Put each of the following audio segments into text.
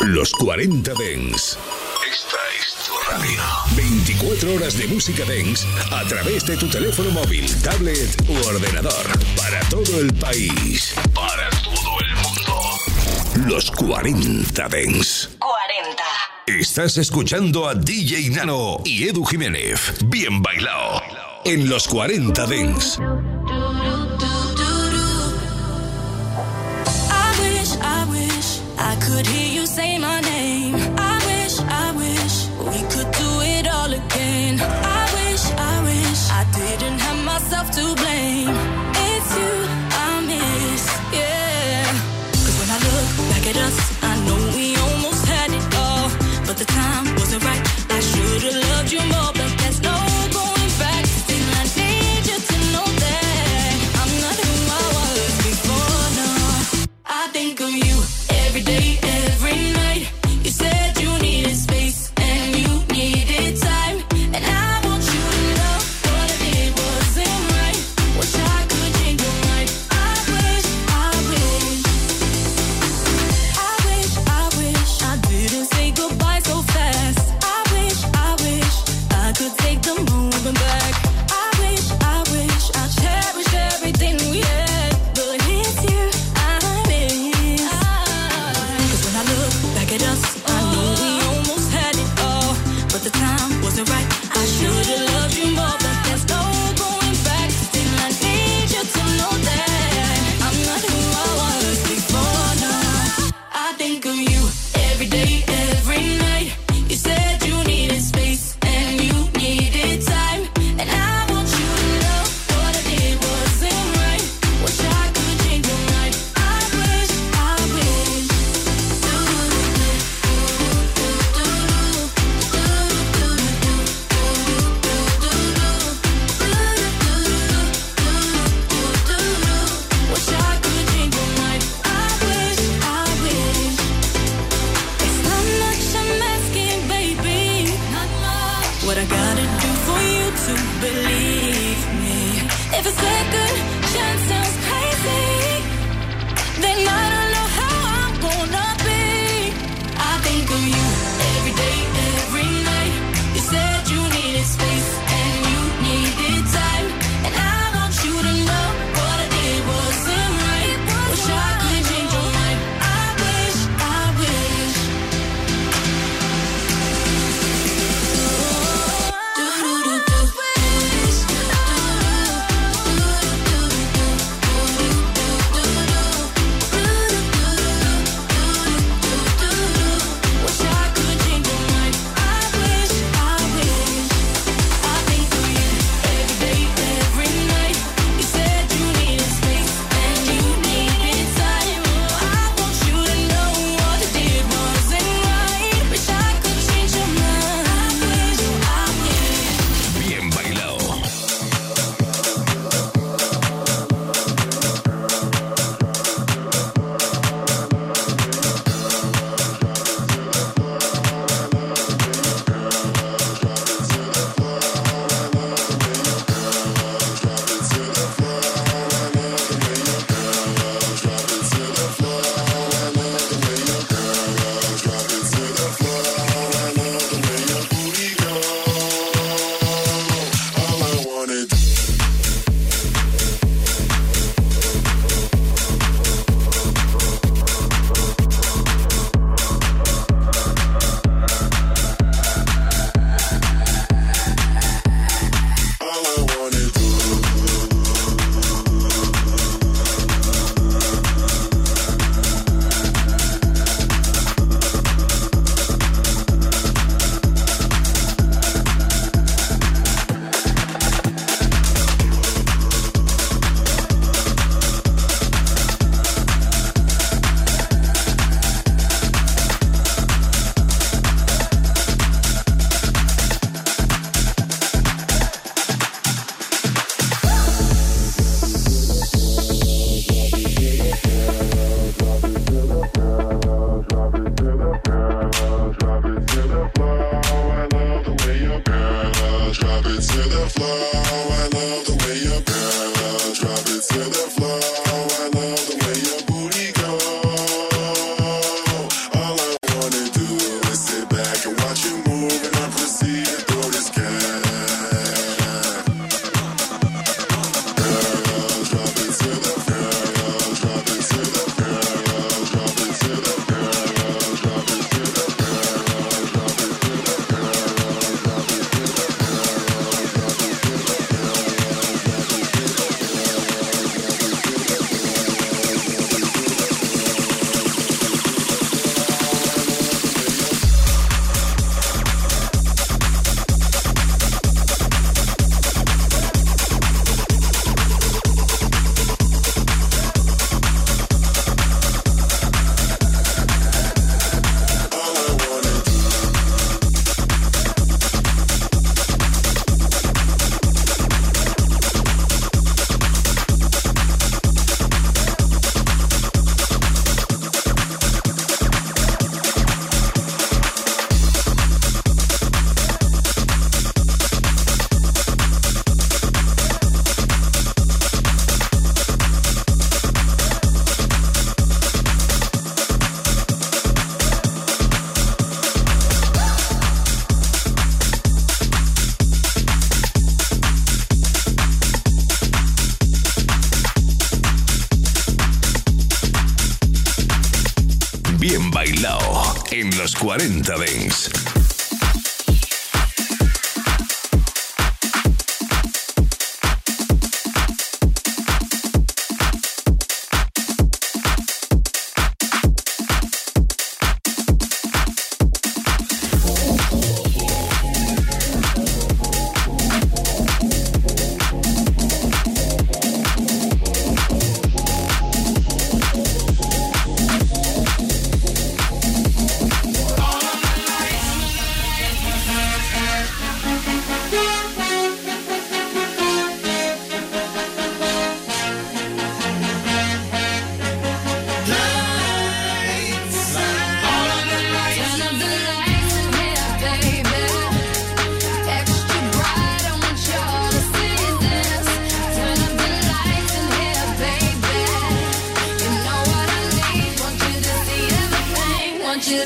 Los 40 Dens. Esta es tu radio. 24 horas de música Dens a través de tu teléfono móvil, tablet u ordenador. Para todo el país. Para todo el mundo. Los 40 Dens. 40. Estás escuchando a DJ Nano y Edu Jiménez. Bien bailado. En los 40 Dens. myself to blame.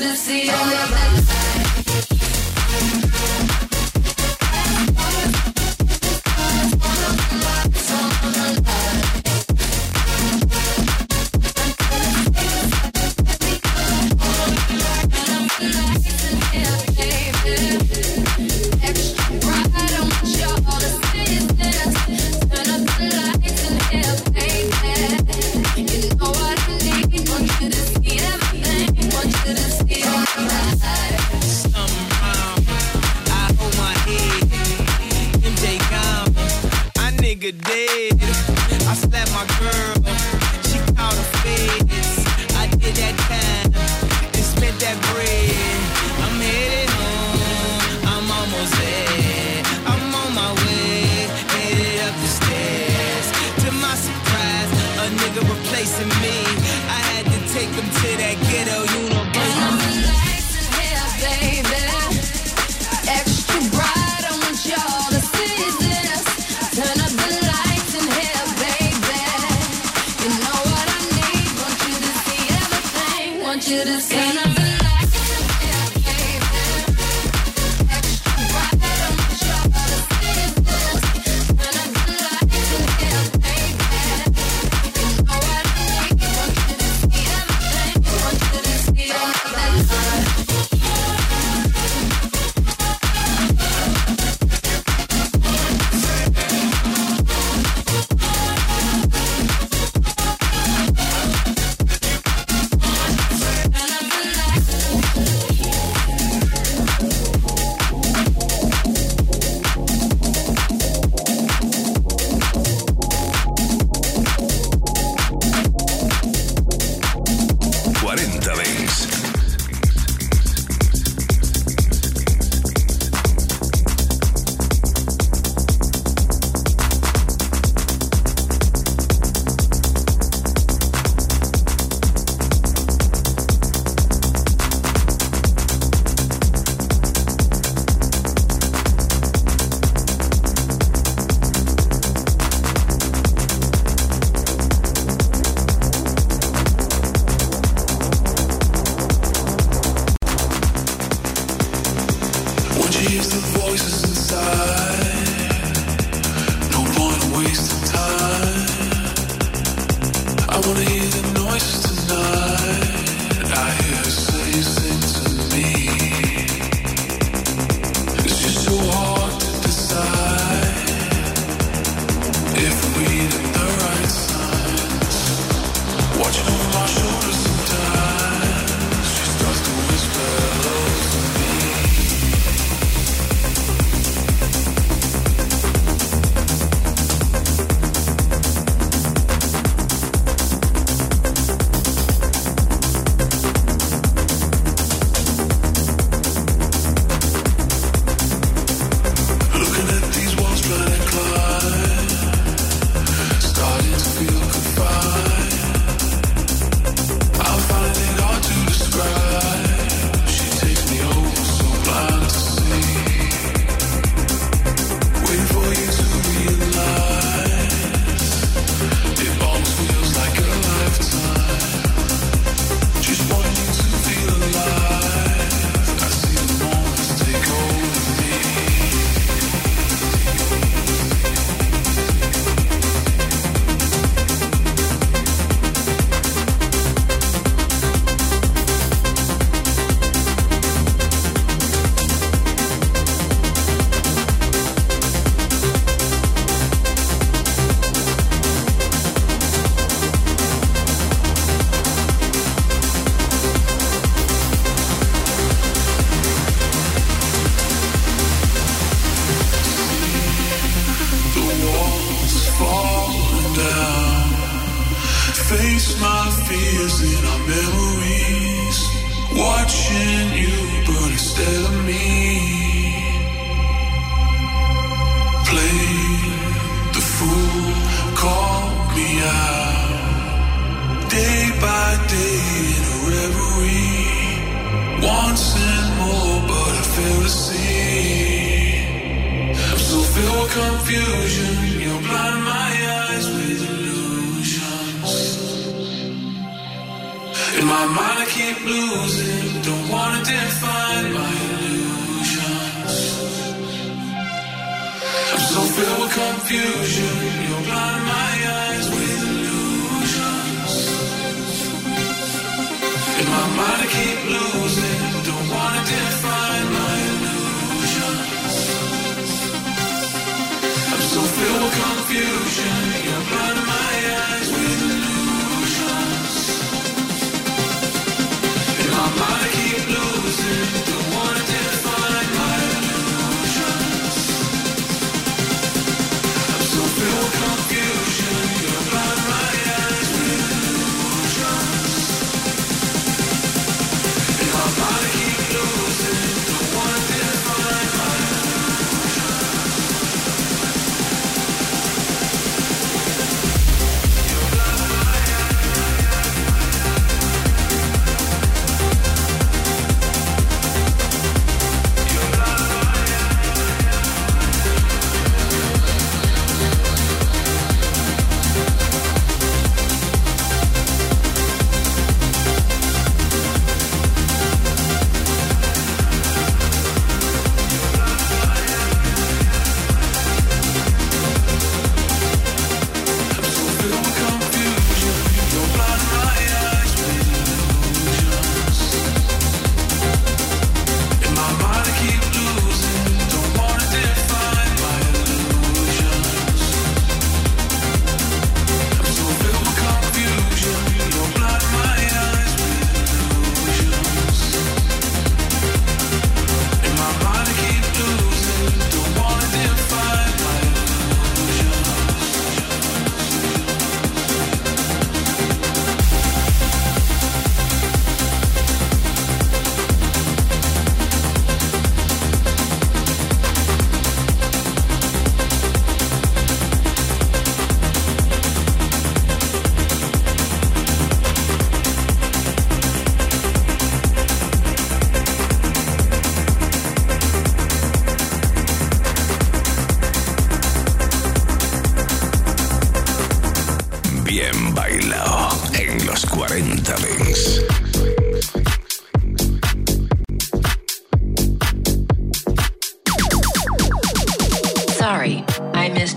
it's the only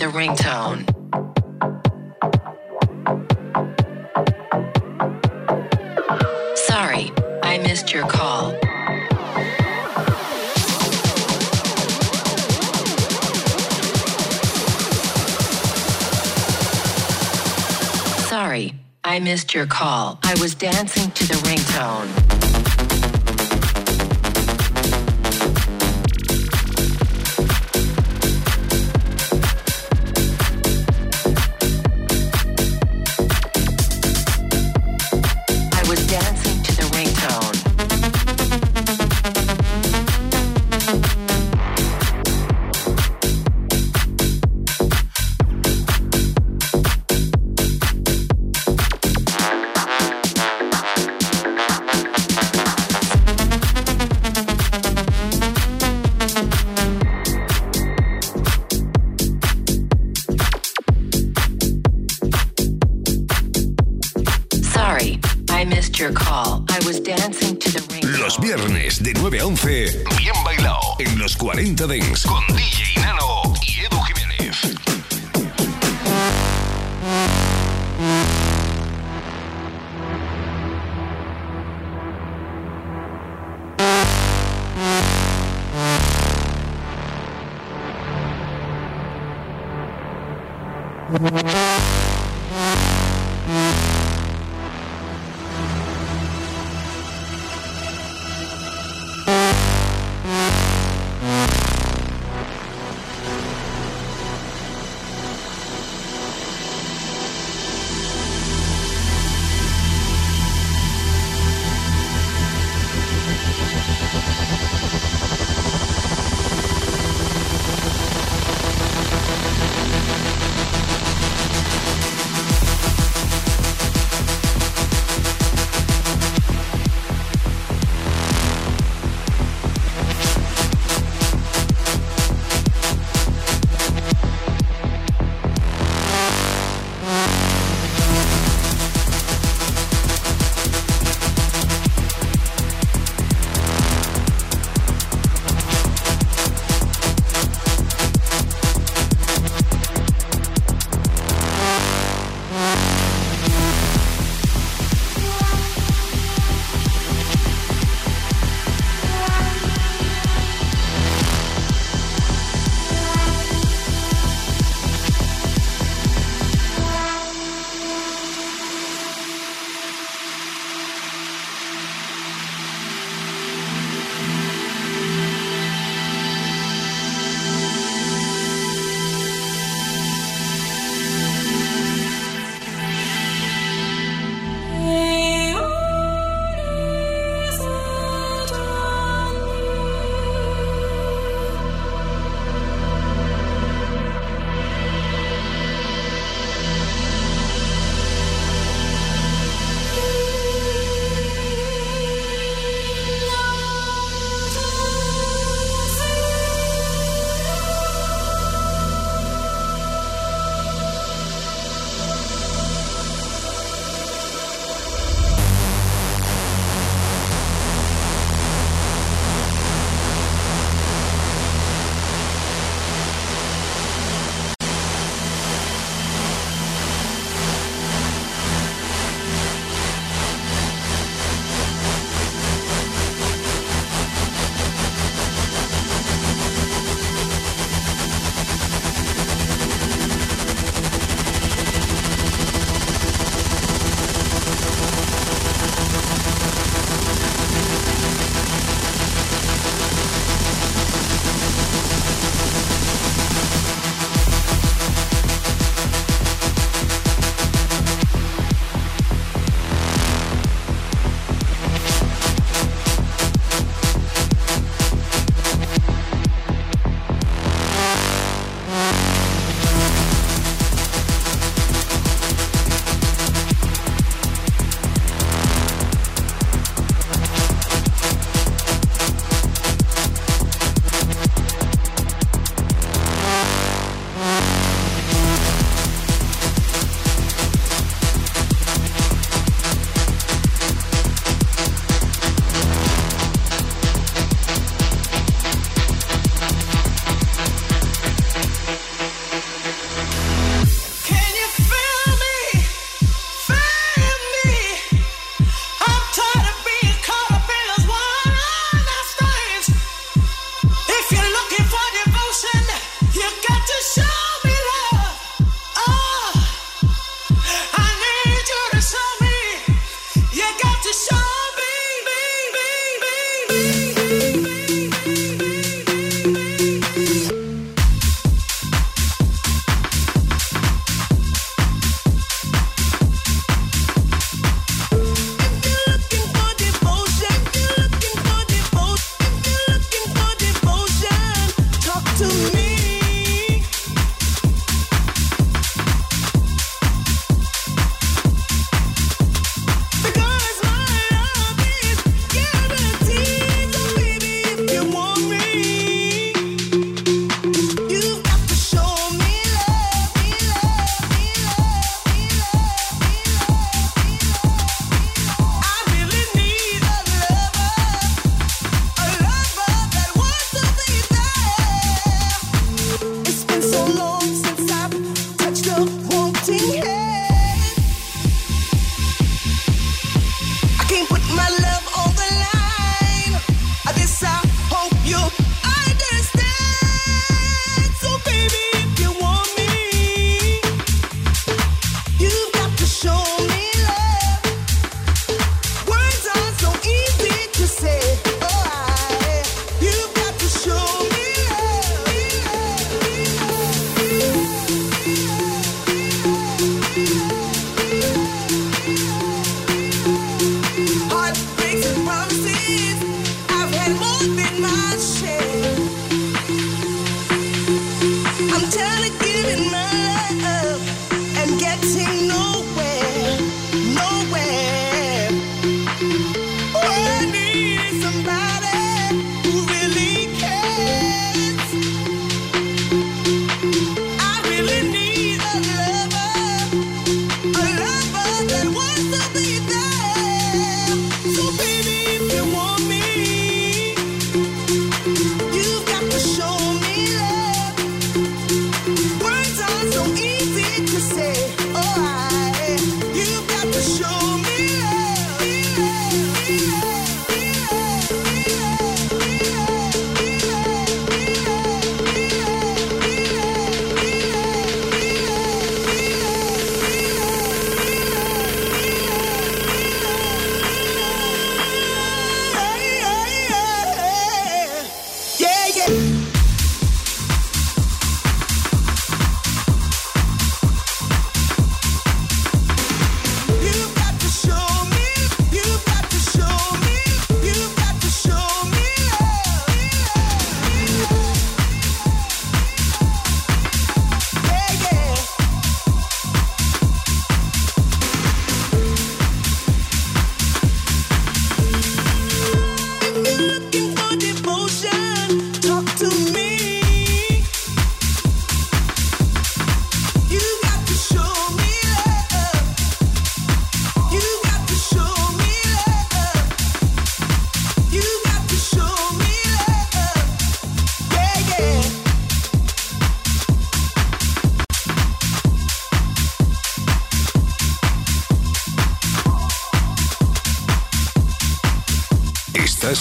the ringtone. Sorry, I missed your call. Sorry, I missed your call. I was dancing to the ringtone.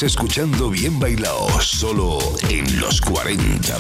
Escuchando Bien Bailao, solo en los 40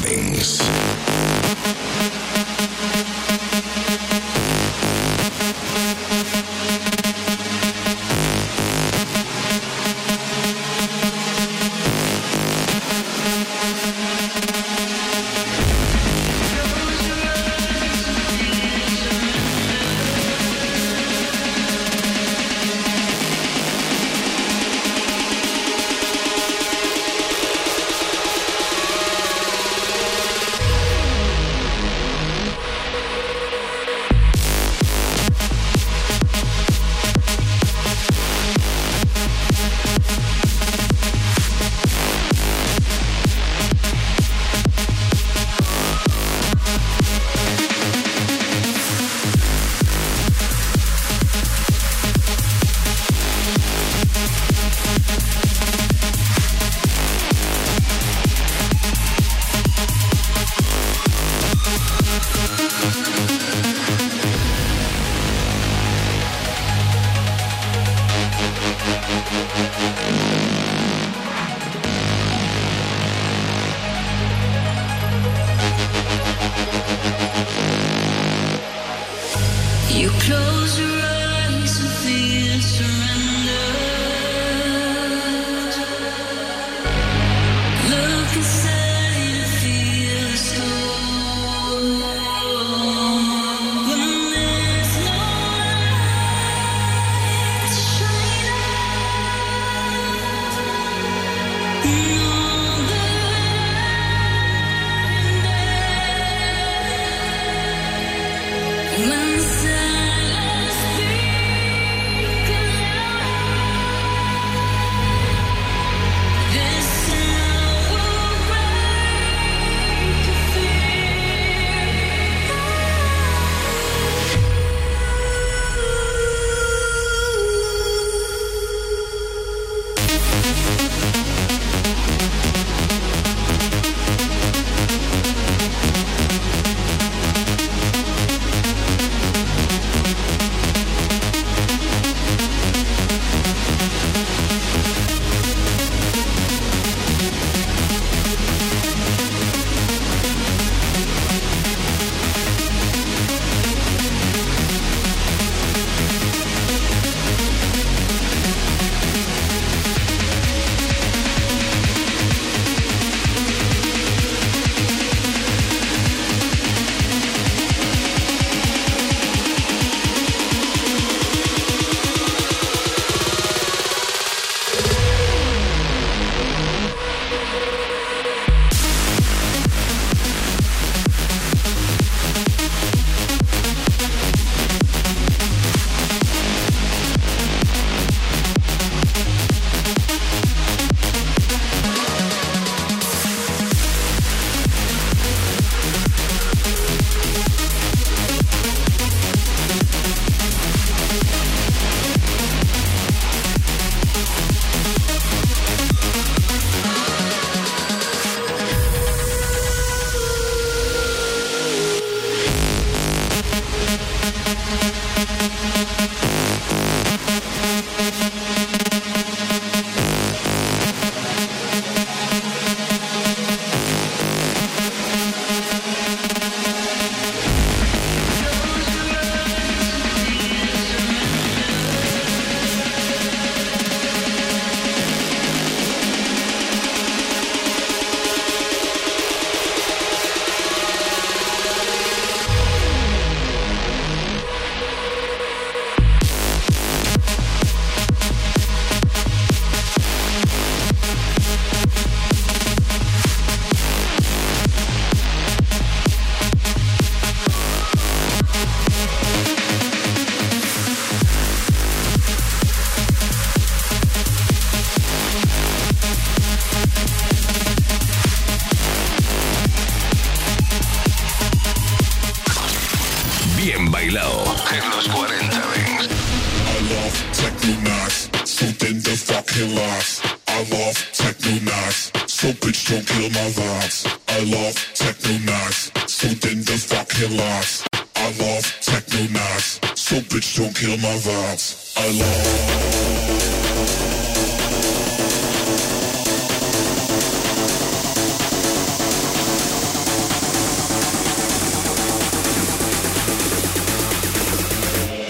I love techno knots, so bitch don't kill my vibes. I love.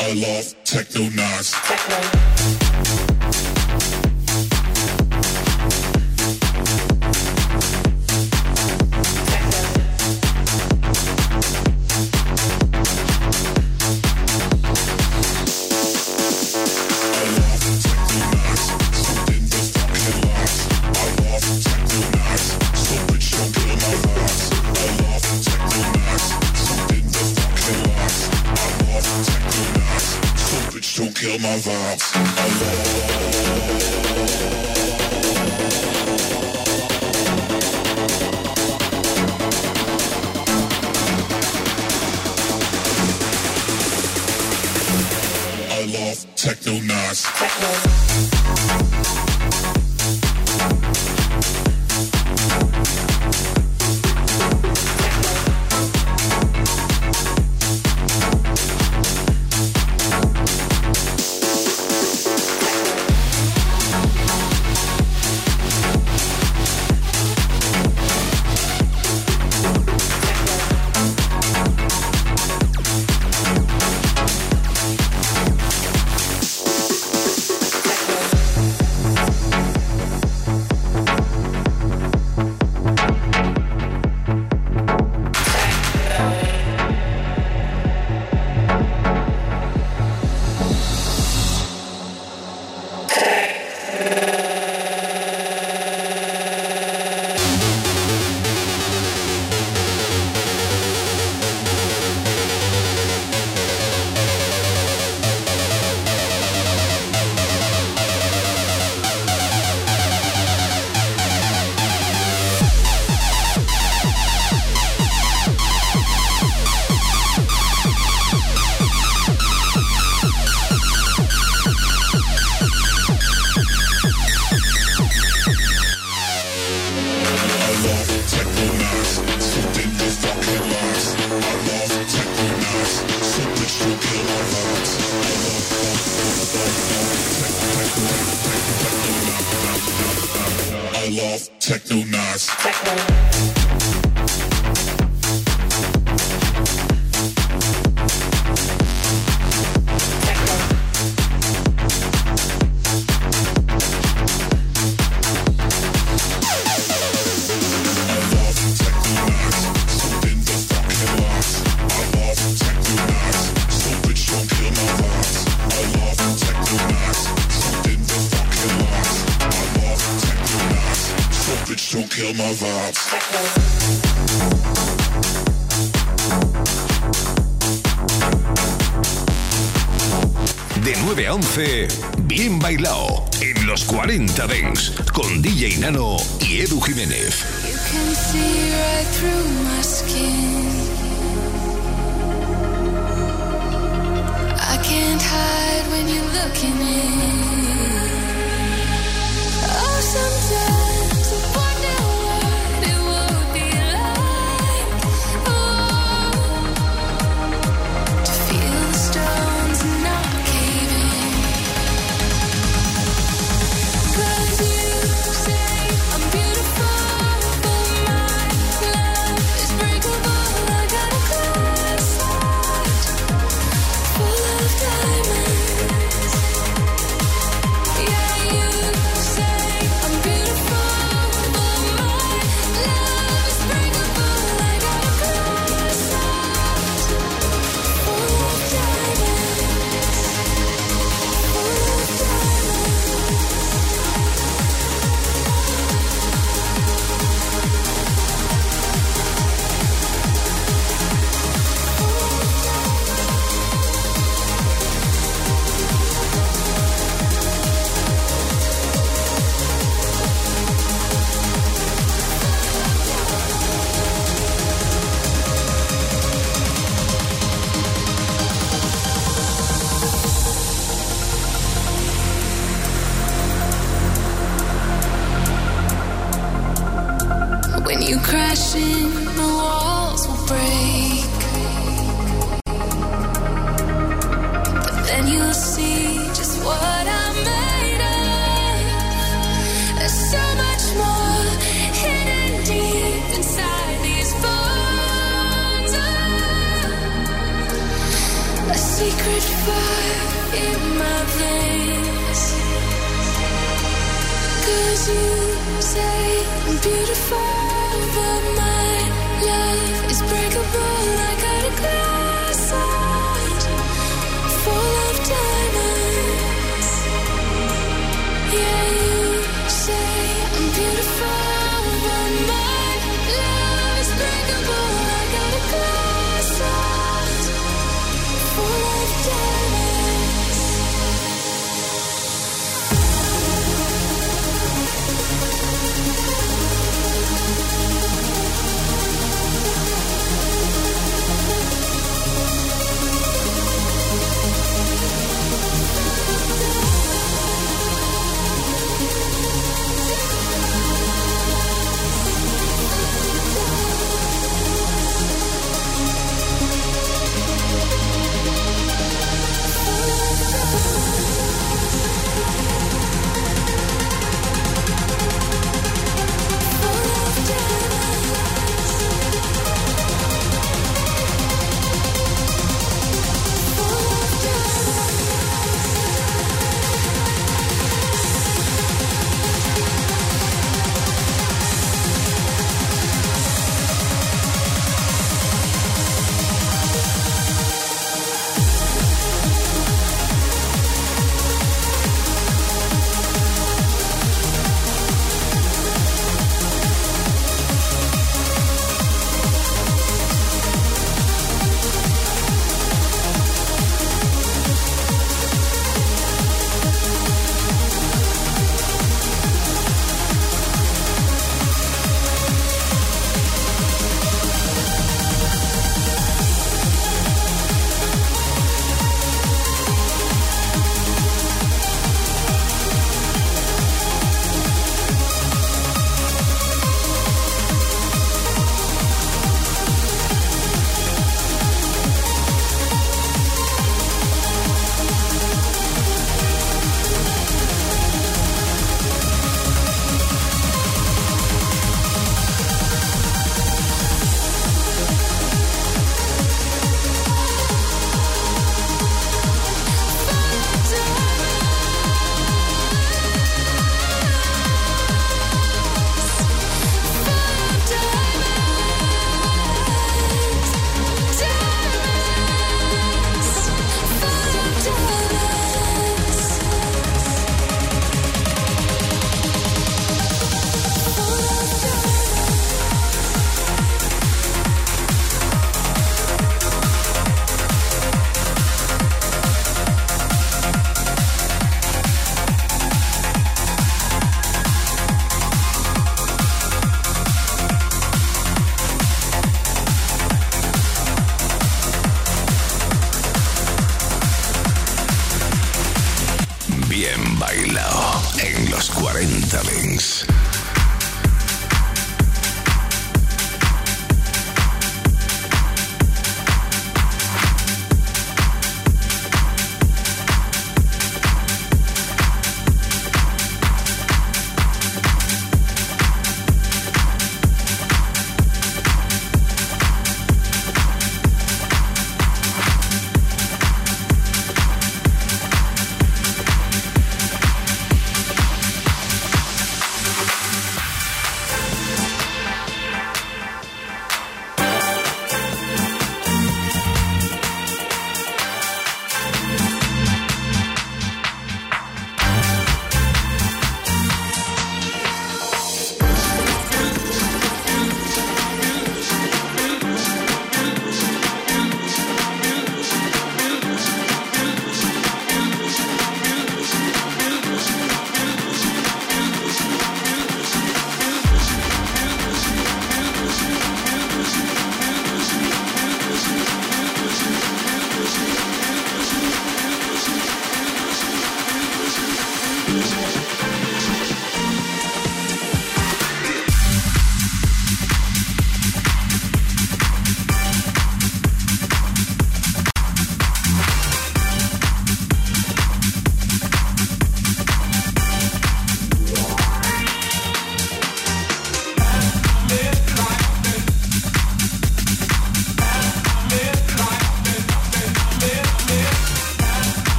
I love techno knots. Techno. My vibes. Con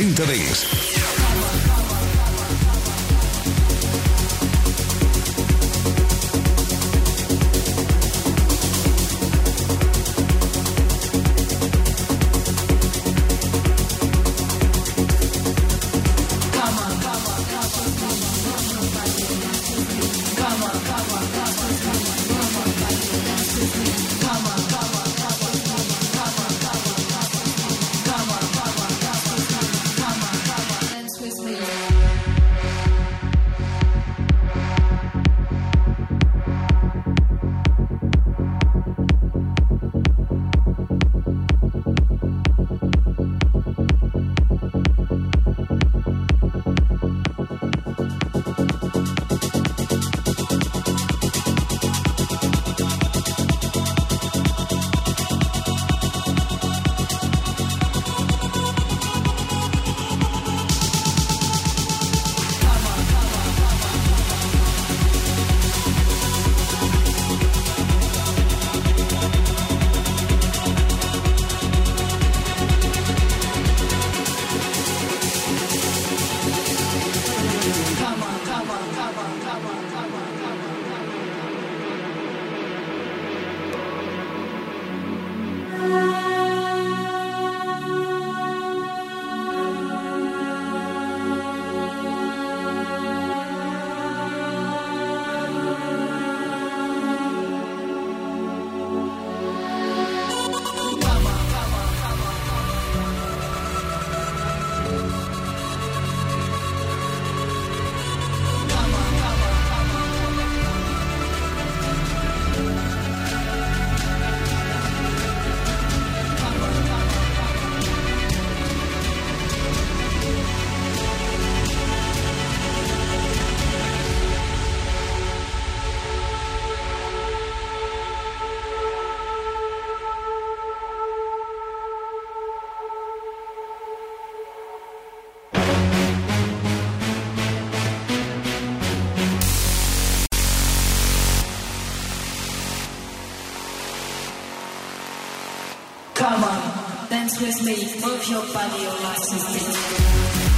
en los 40 Dance. with me, move your body, your life license.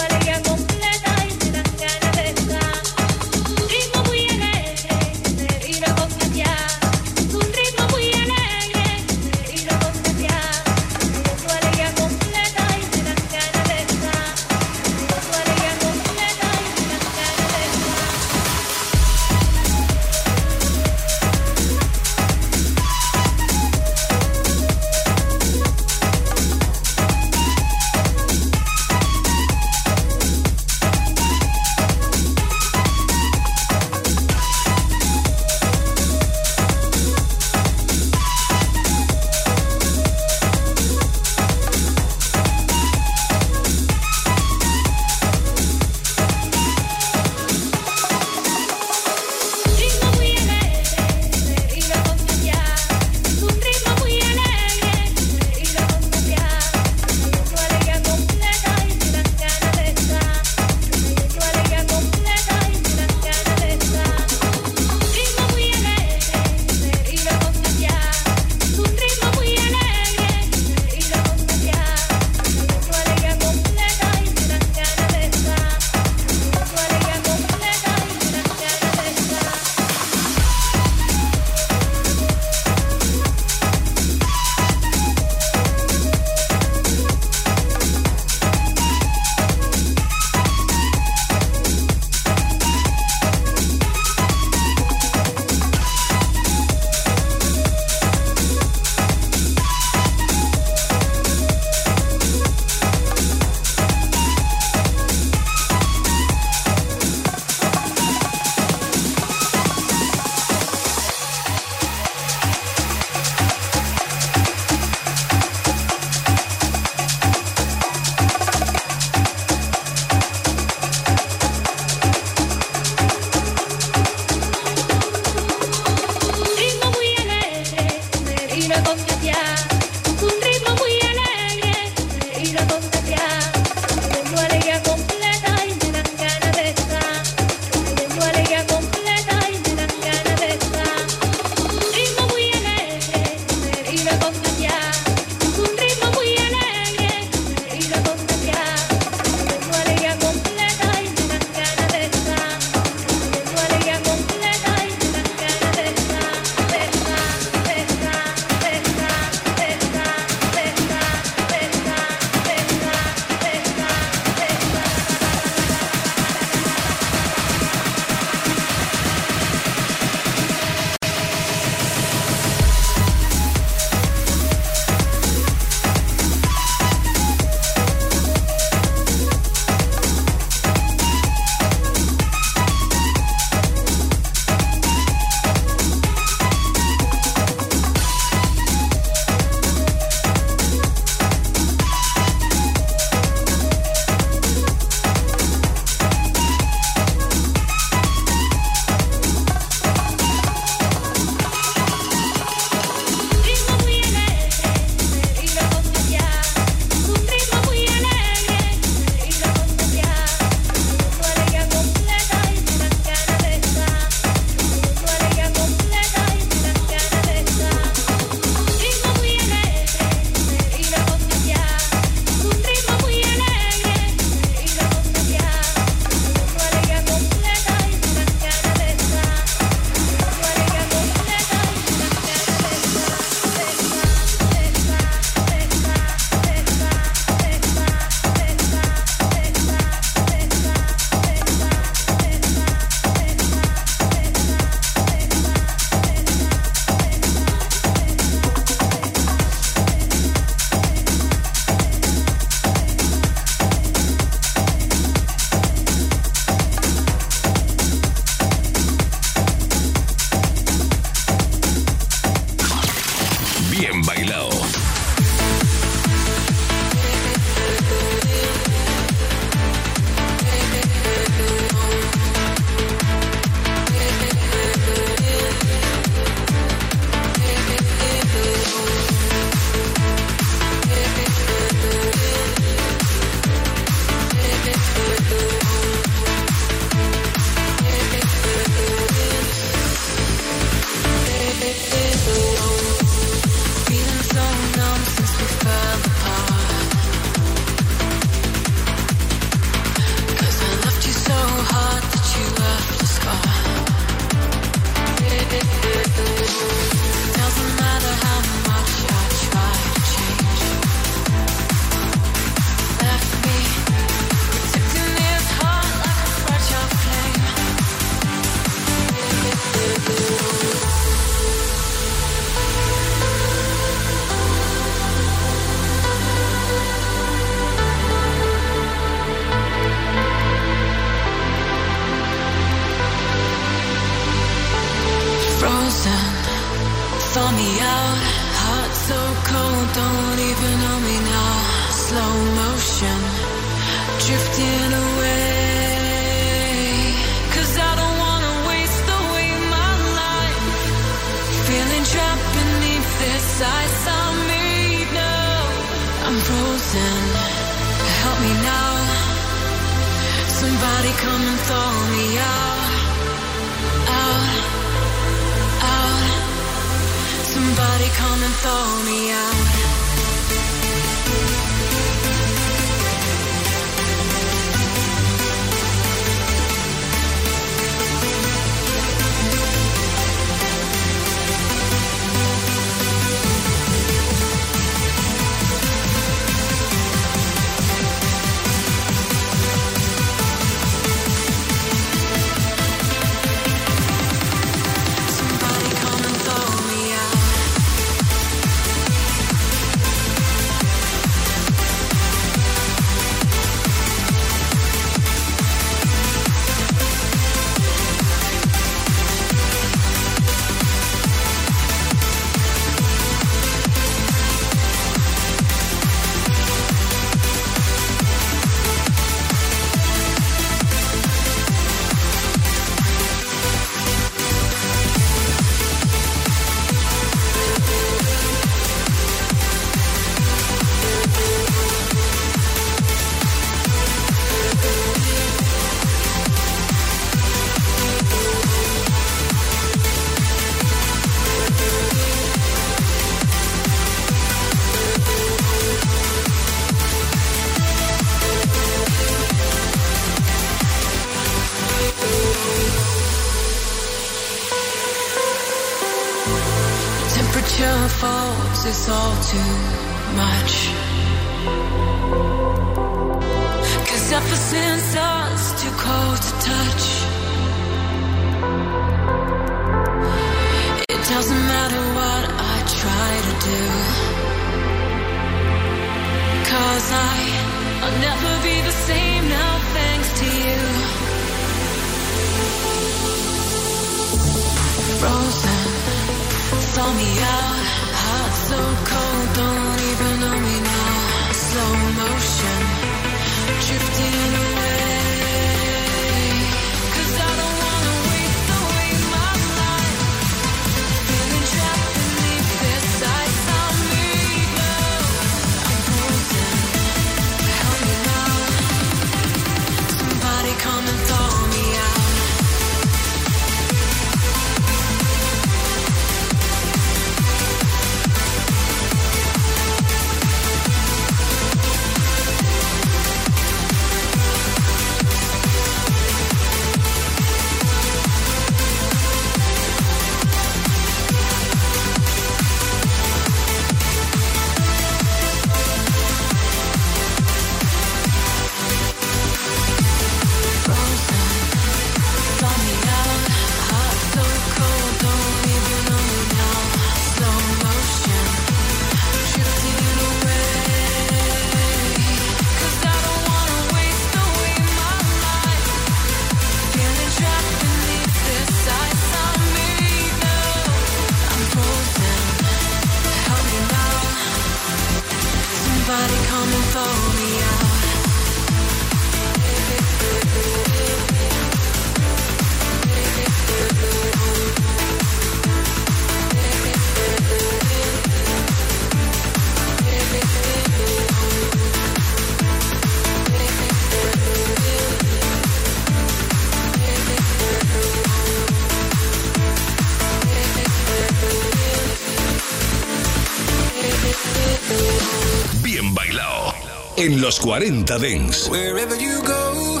Los 40 Dance. Wherever you go,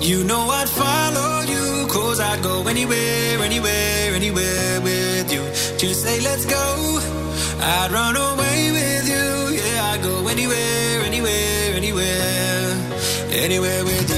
you know I'd follow you. Cause I'd go anywhere, anywhere, anywhere with you. Just say let's go, I'd run away with you. Yeah, I'd go anywhere, anywhere, anywhere, anywhere with you.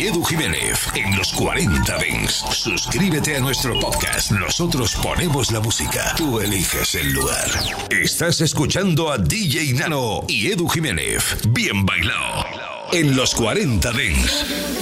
Edu Jiménez en los 40 Dents. Suscríbete a nuestro podcast. Nosotros ponemos la música. Tú eliges el lugar. Estás escuchando a DJ Nano y Edu Jiménez. Bien bailado. En los 40 Dents.